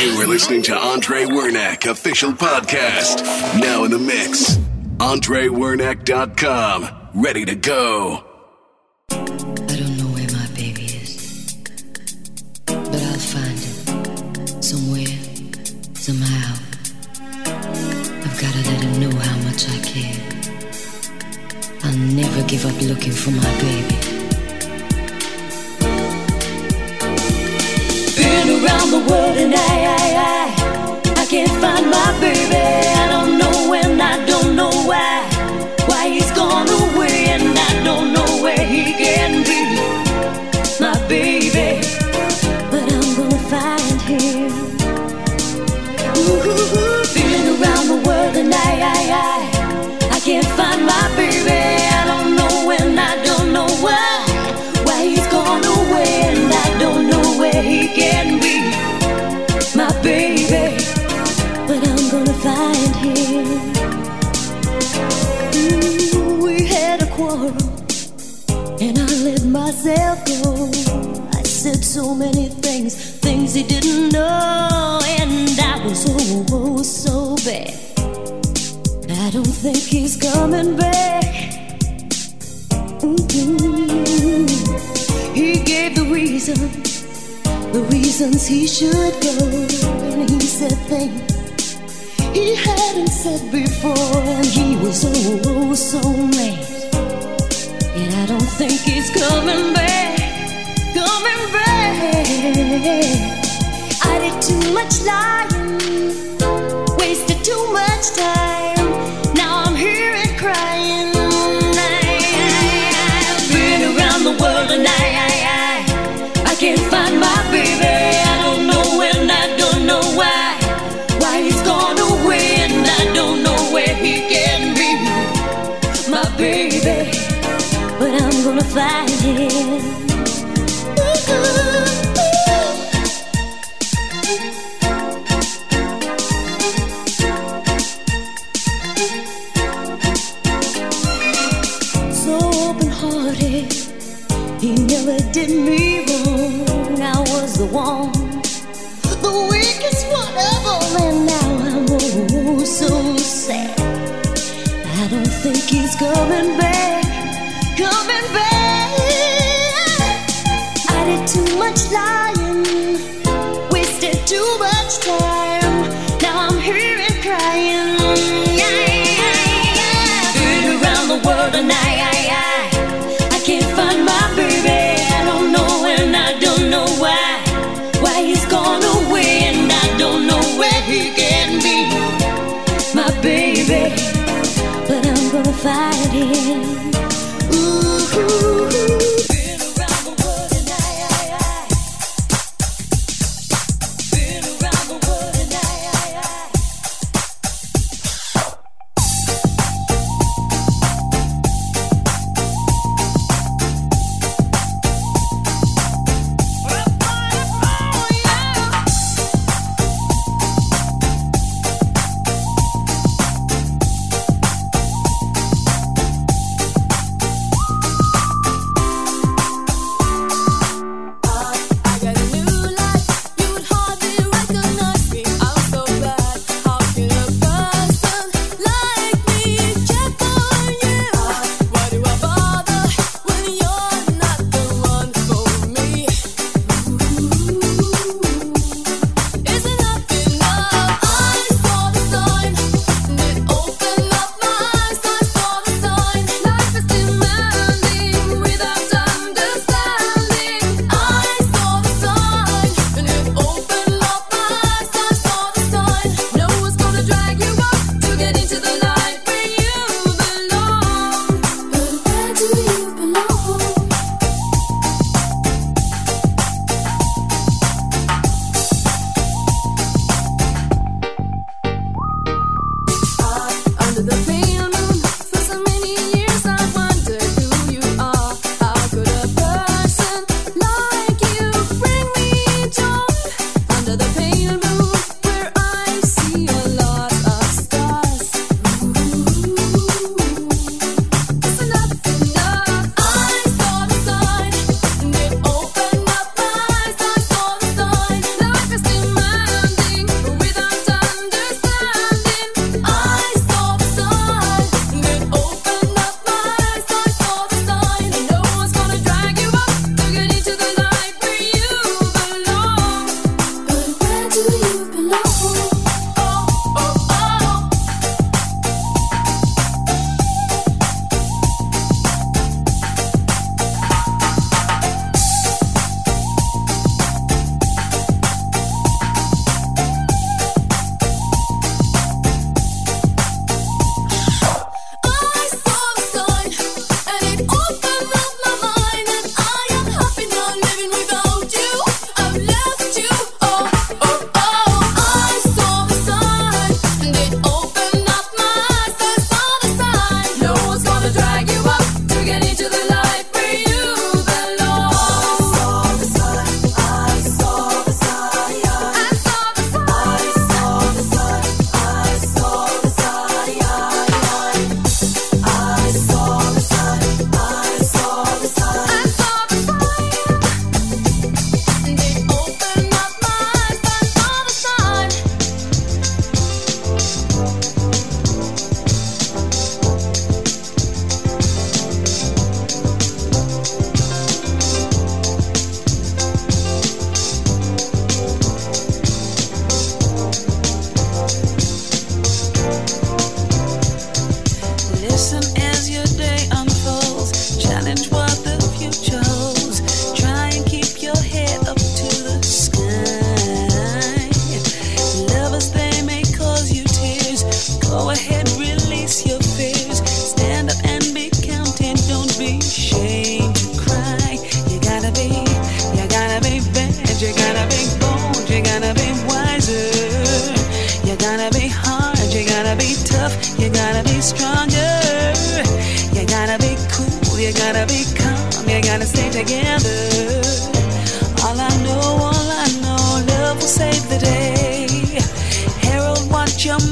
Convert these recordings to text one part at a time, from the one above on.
You are listening to Andre Wernack official podcast. Now in the mix. AndreWernack.com. Ready to go. I don't know where my baby is, but I'll find him somewhere, somehow. I've gotta let him know how much I care. I'll never give up looking for my baby. Around the world and I, I, I, I can't find my baby. Many things, things he didn't know, and I was oh, oh so bad. I don't think he's coming back. Mm-mm. He gave the reason, the reasons he should go, and he said things he hadn't said before, and he was oh, oh so mad. And I don't think he's coming back, I did too much lying, wasted too much time. Hearted, he never did me wrong. I was the one, the weakest one all, and now I'm oh so sad. I don't think he's coming back, coming back. I did too much lying, wasted too much I'm gonna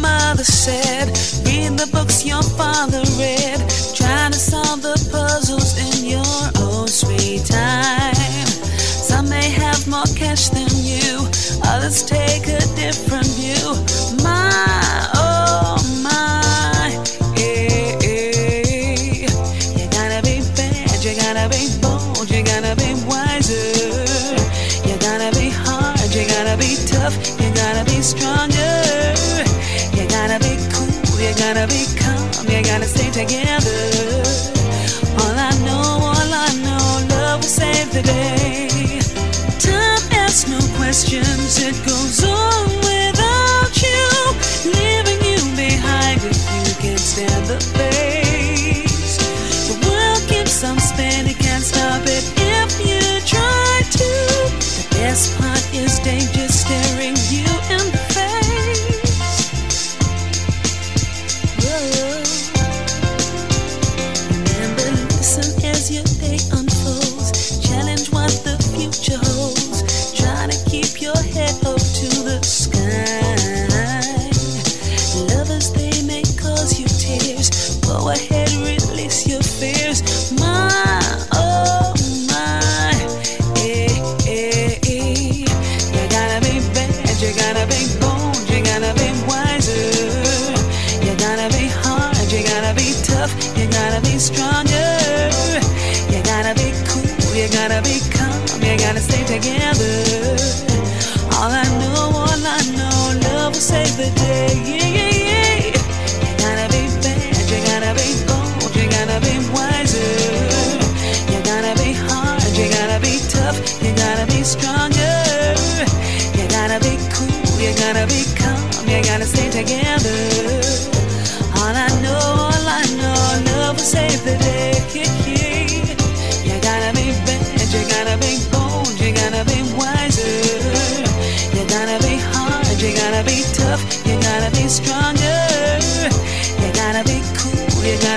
mother said, read the books your father read, trying to solve the puzzles in your own sweet time. Some may have more cash than you, others take a different view. gotta become, you gotta stay together. All I know, all I know, love will save the day. Time asks no questions, it goes on.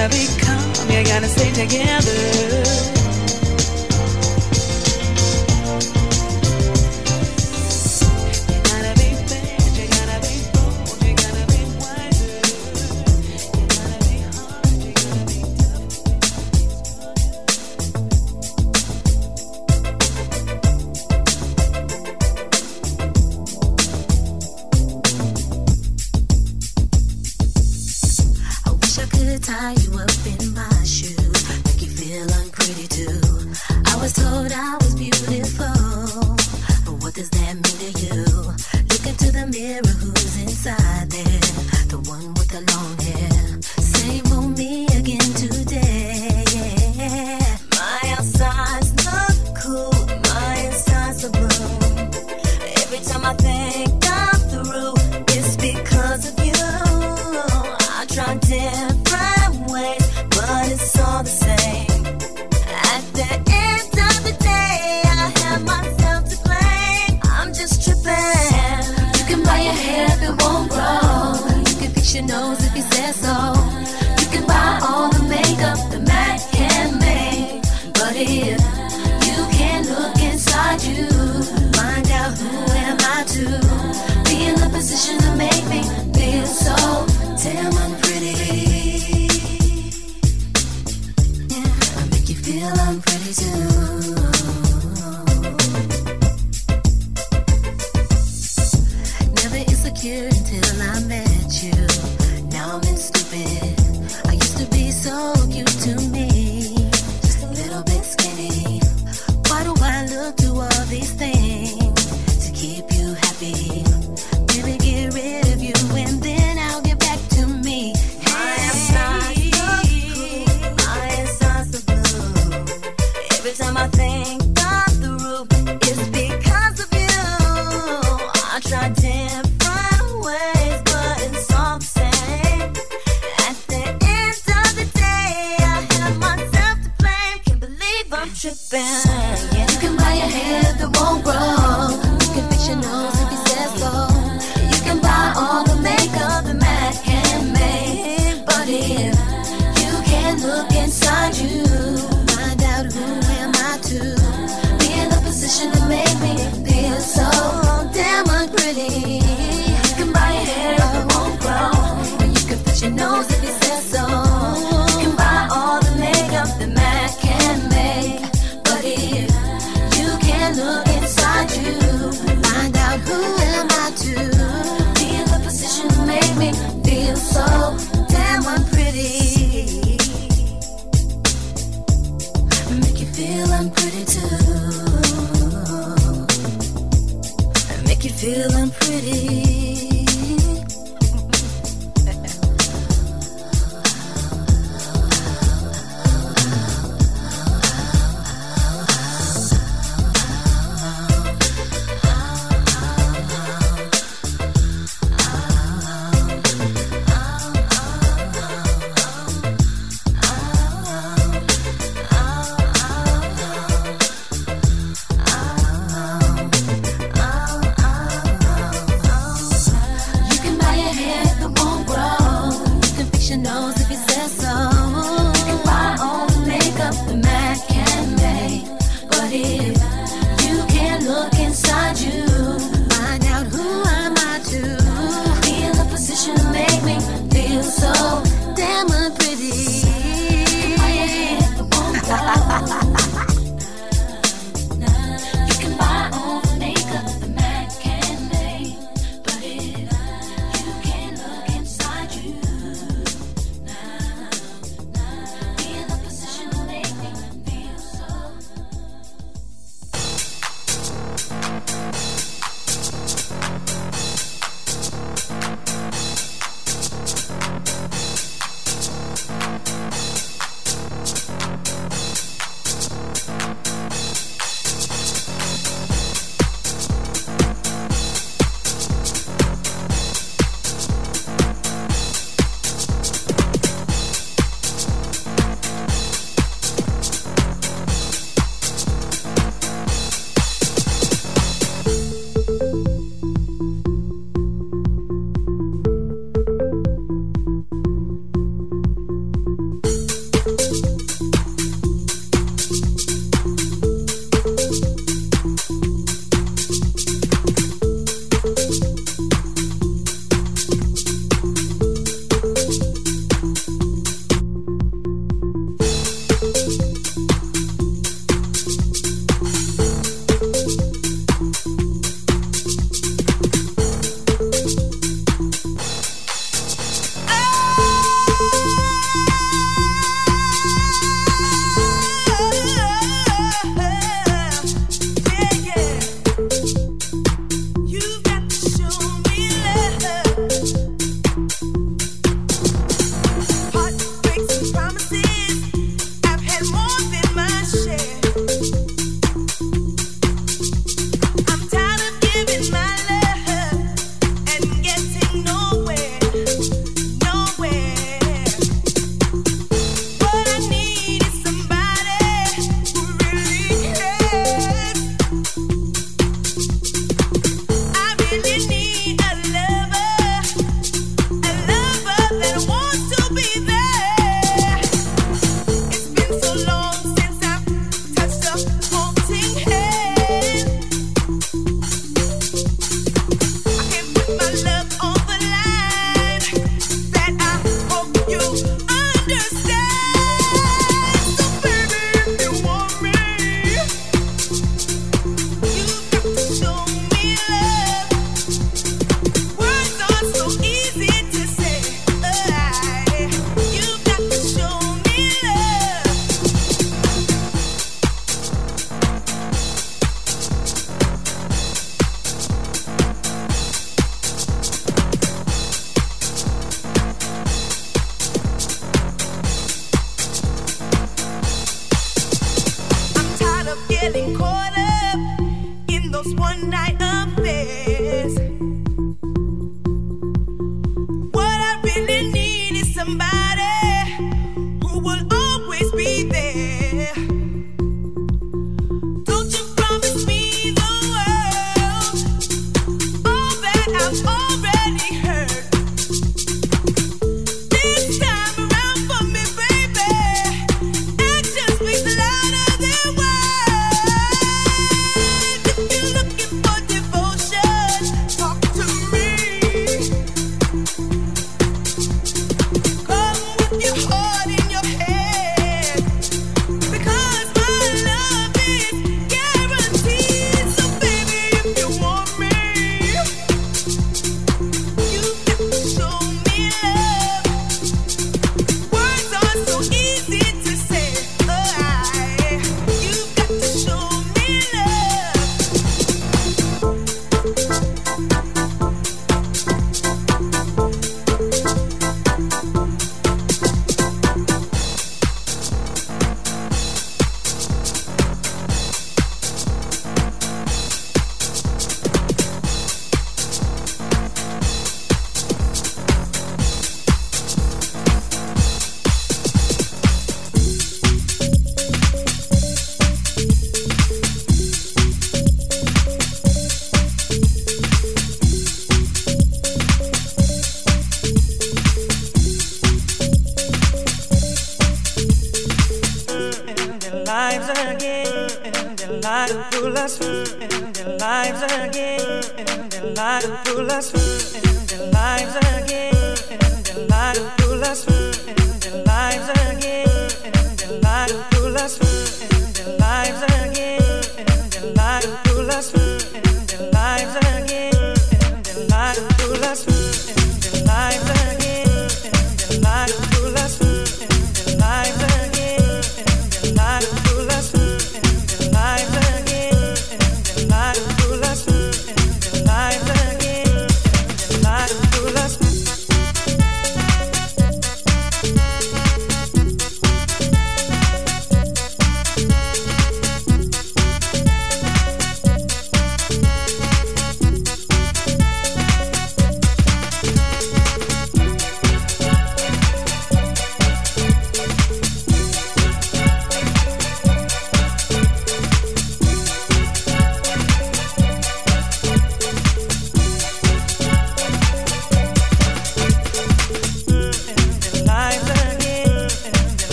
gonna become, you're gonna stay together.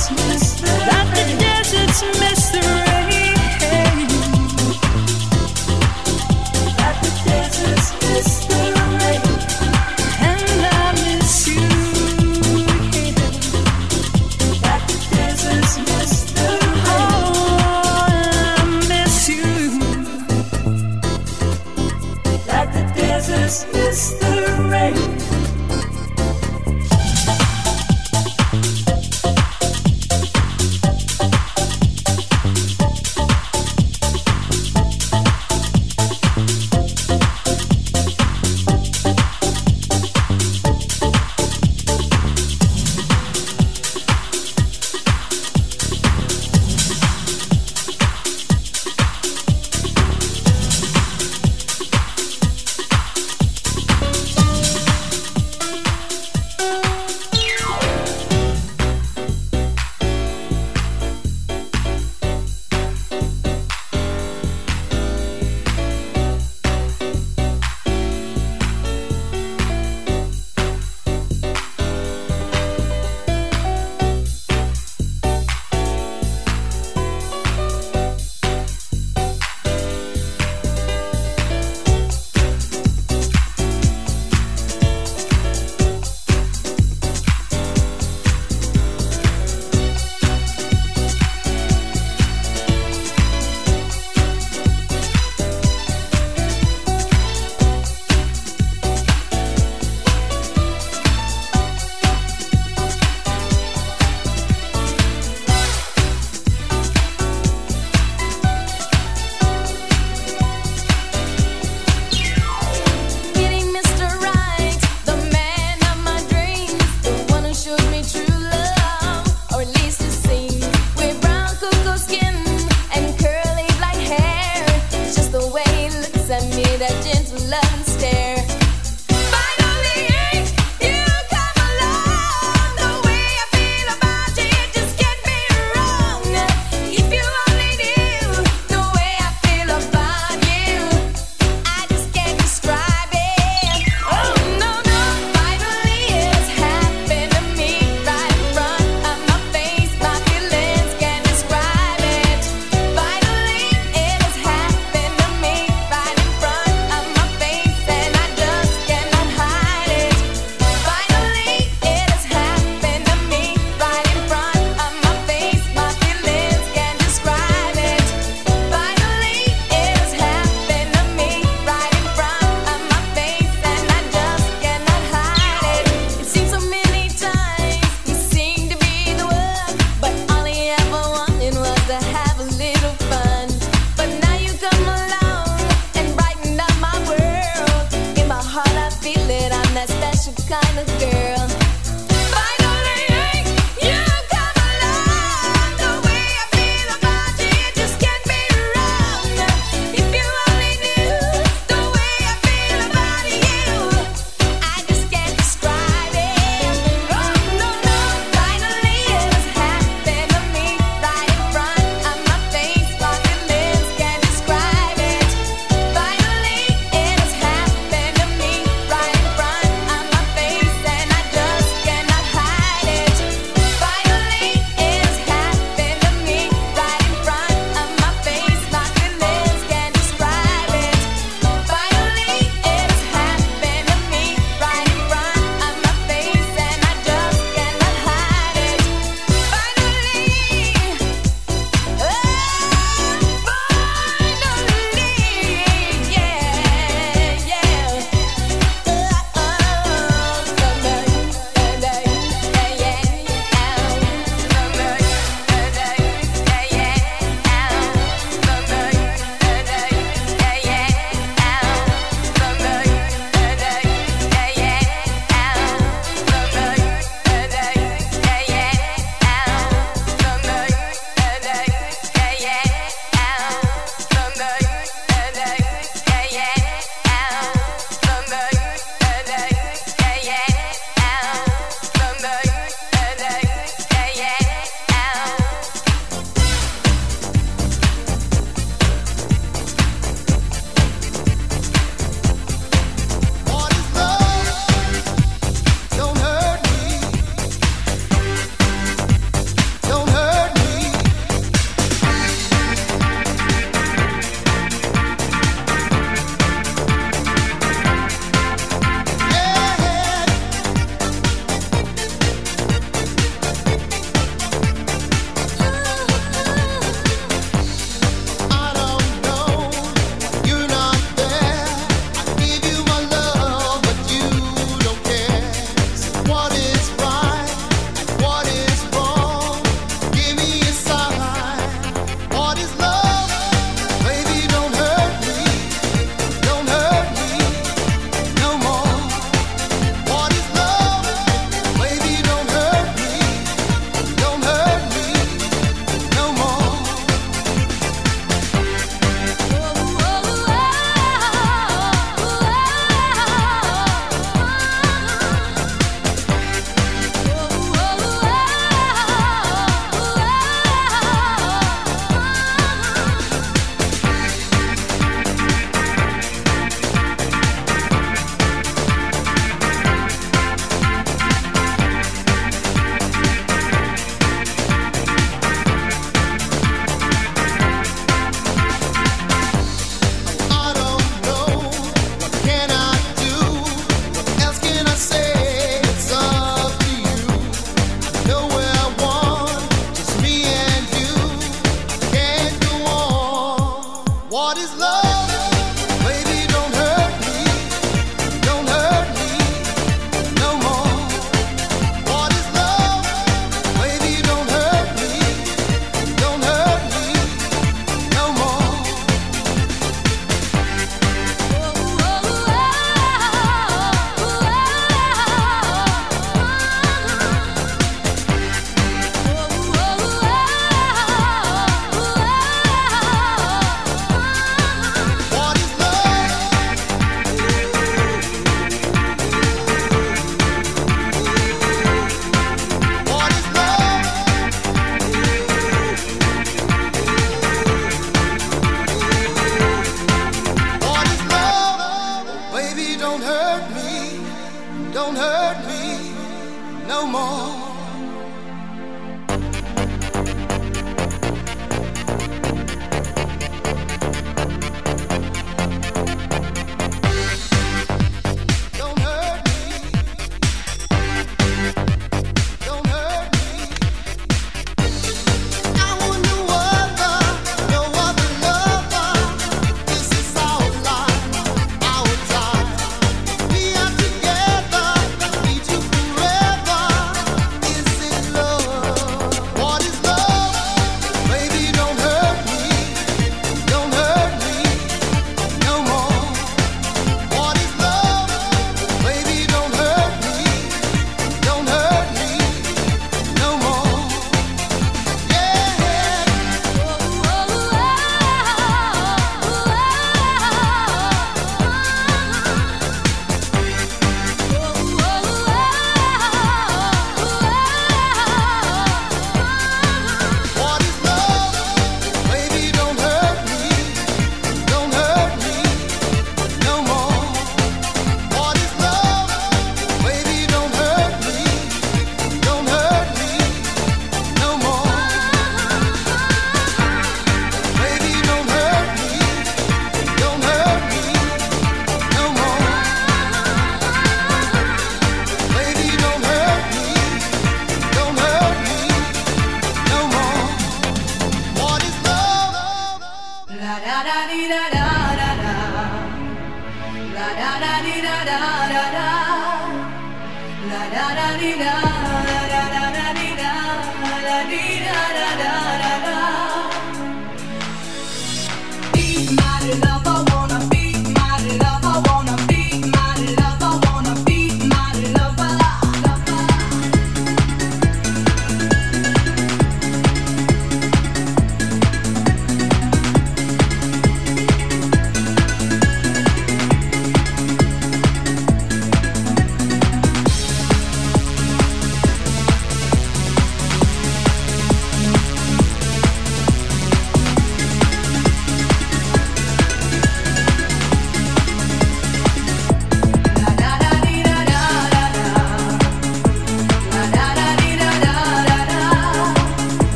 Christmas.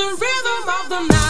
the rhythm of the night.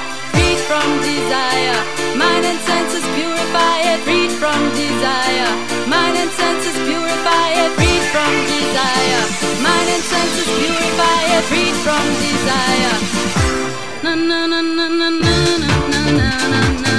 from desire. Mind and senses purify it, freed from desire. Mind and senses purify it, freed from desire. Mind and senses purify it, freed from desire. Na na na na na na na na na na.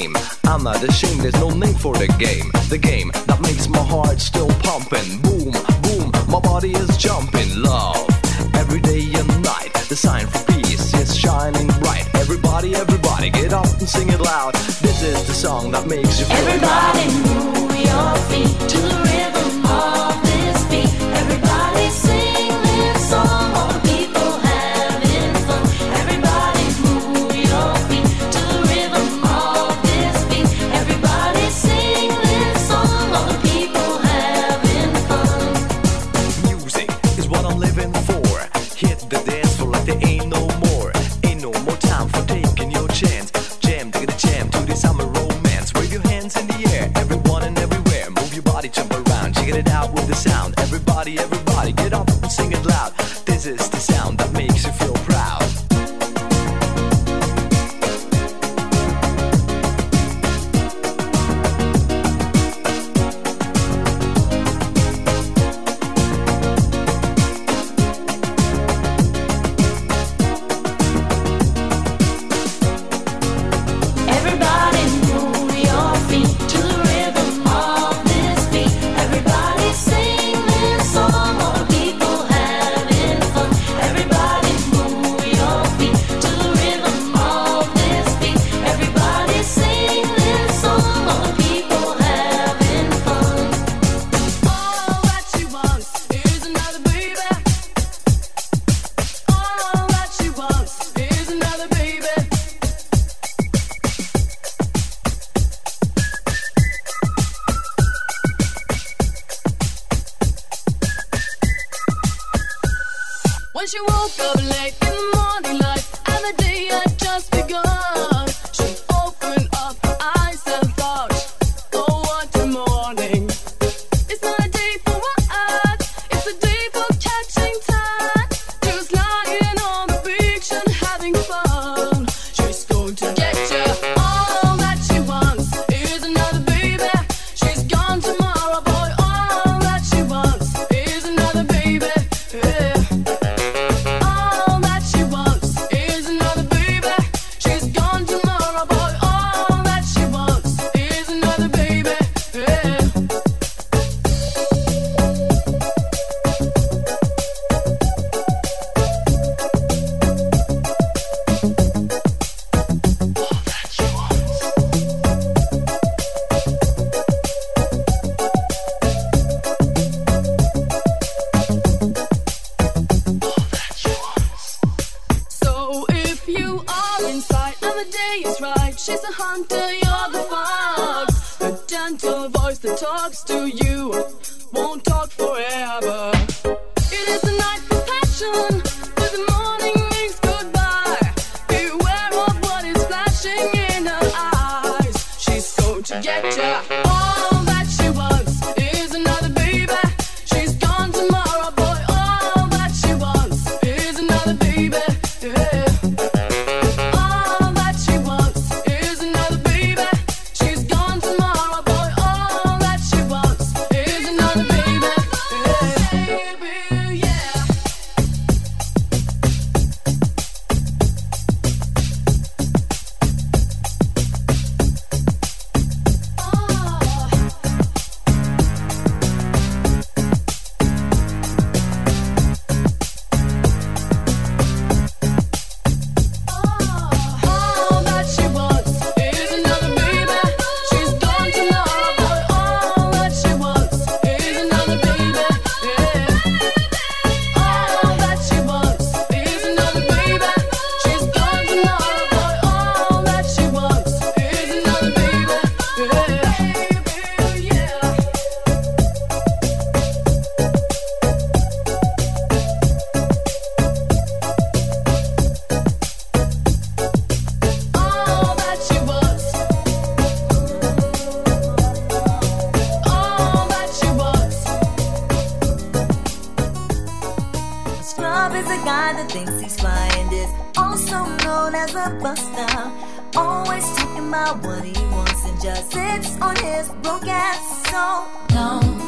name. I'm not ashamed, there's no name for the game. The game that makes my heart still pumping. Boom, boom, my body is jumping. Love, every day and night. The sign for peace is shining bright. Everybody, everybody, get up and sing it loud. This is the song that makes you feel Everybody. Sits on his broke ass. So, no,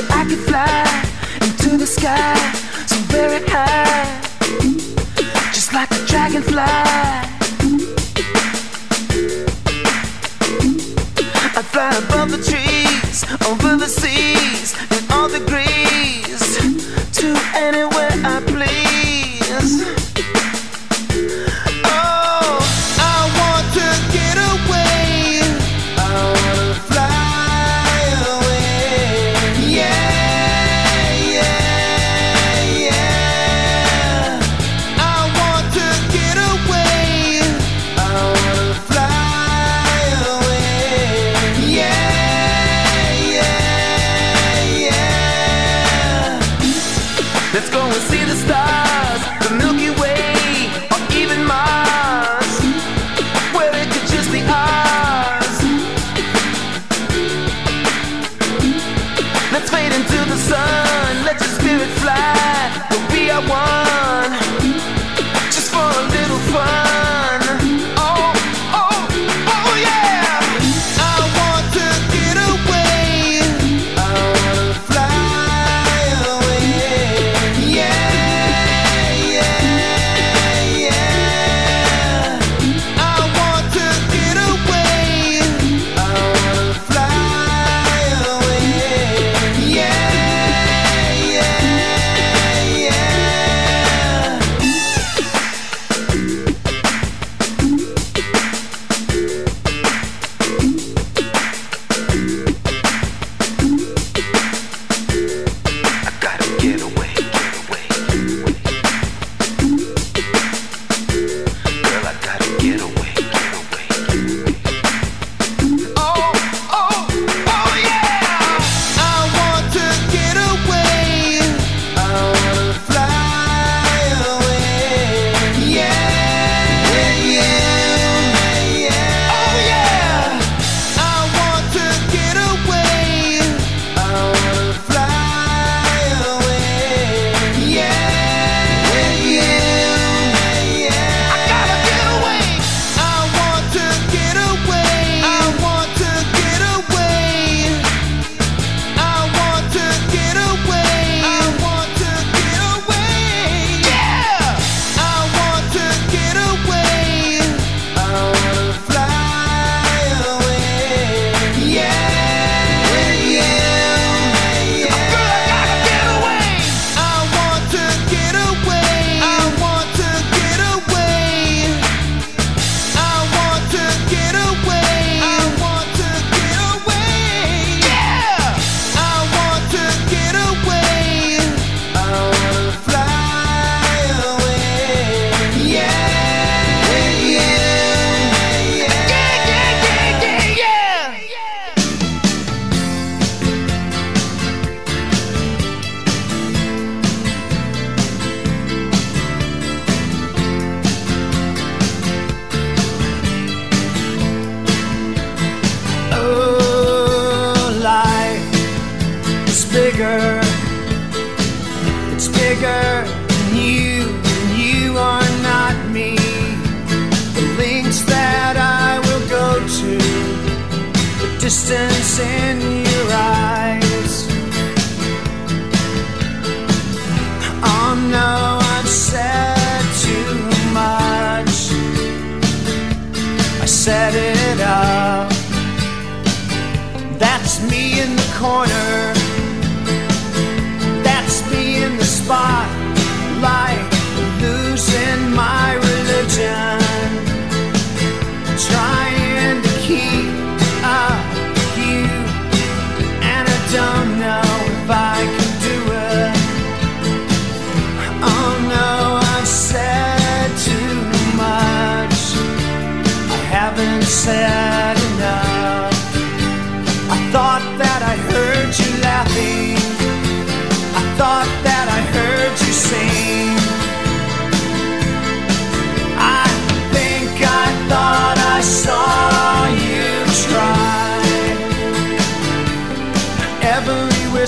that I could fly into the sky so very high, just like a dragonfly.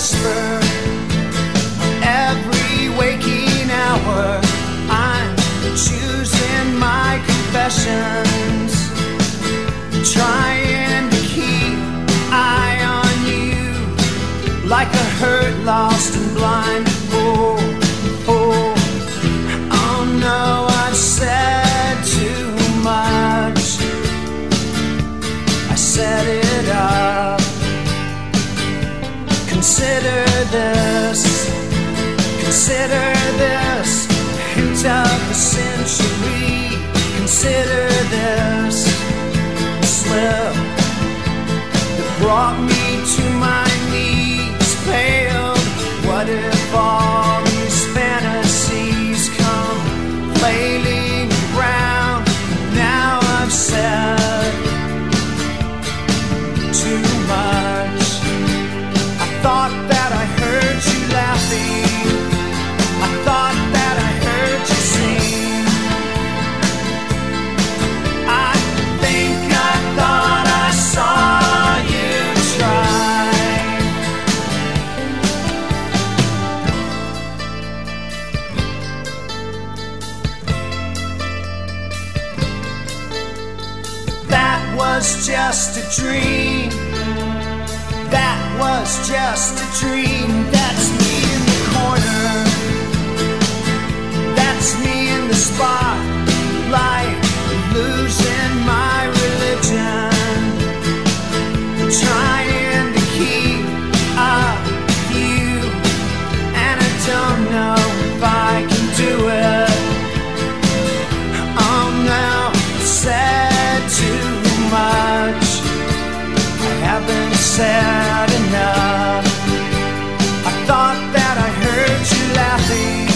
whisper every waking hour. I'm choosing my confessions, trying to keep eye on you like a hurt, lost, and blind. Oh, oh, oh no, I've said too much. I said it. Consider this, consider this, hint of the century. Consider this The slip that brought me. dream. That was just a dream. That's me in the corner. That's me in the spotlight, losing my religion. sad enough. I thought that I heard you laughing.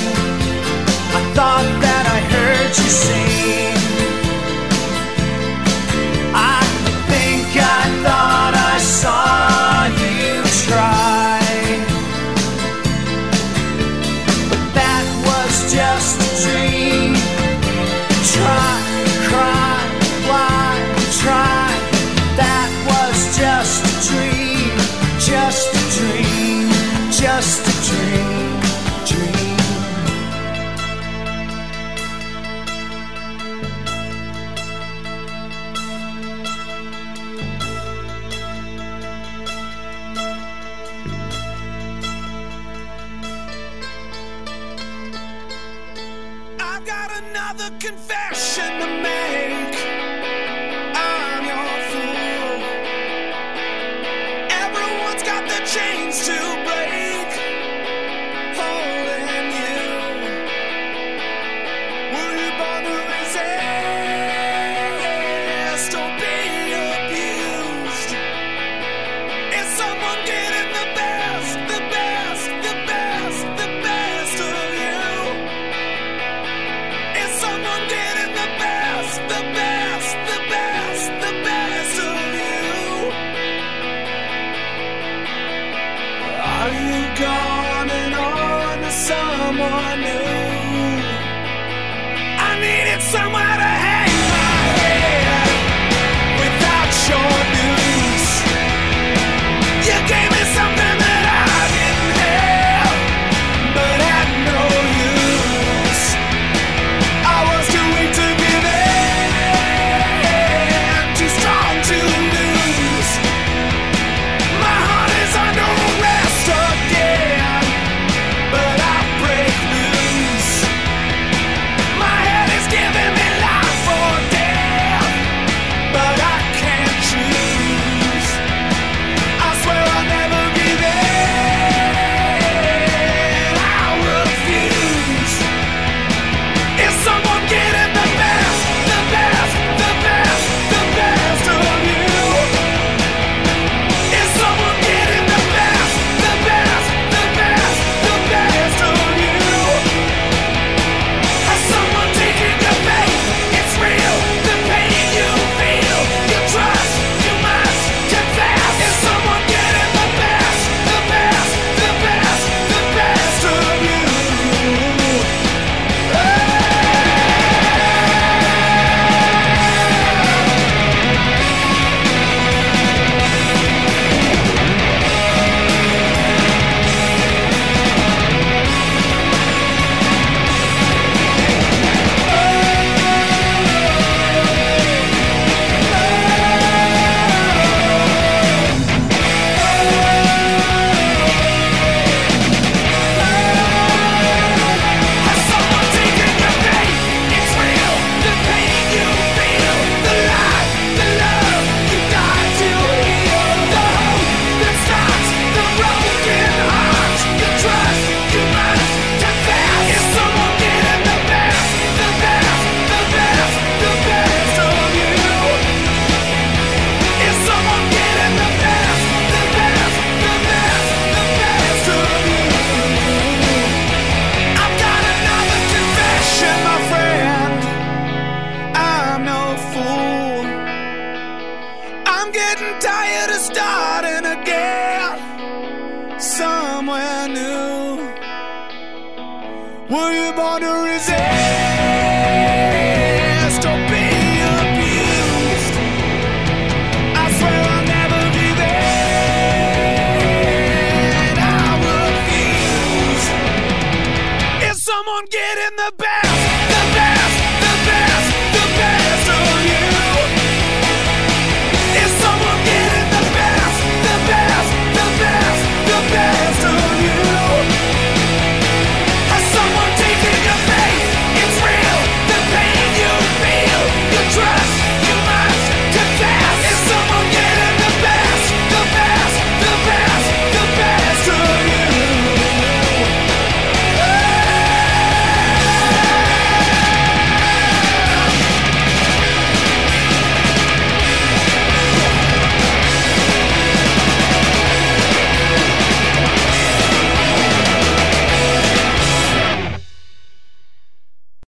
I thought that I heard you sing. I think I thought I saw you try. But that was just a dream.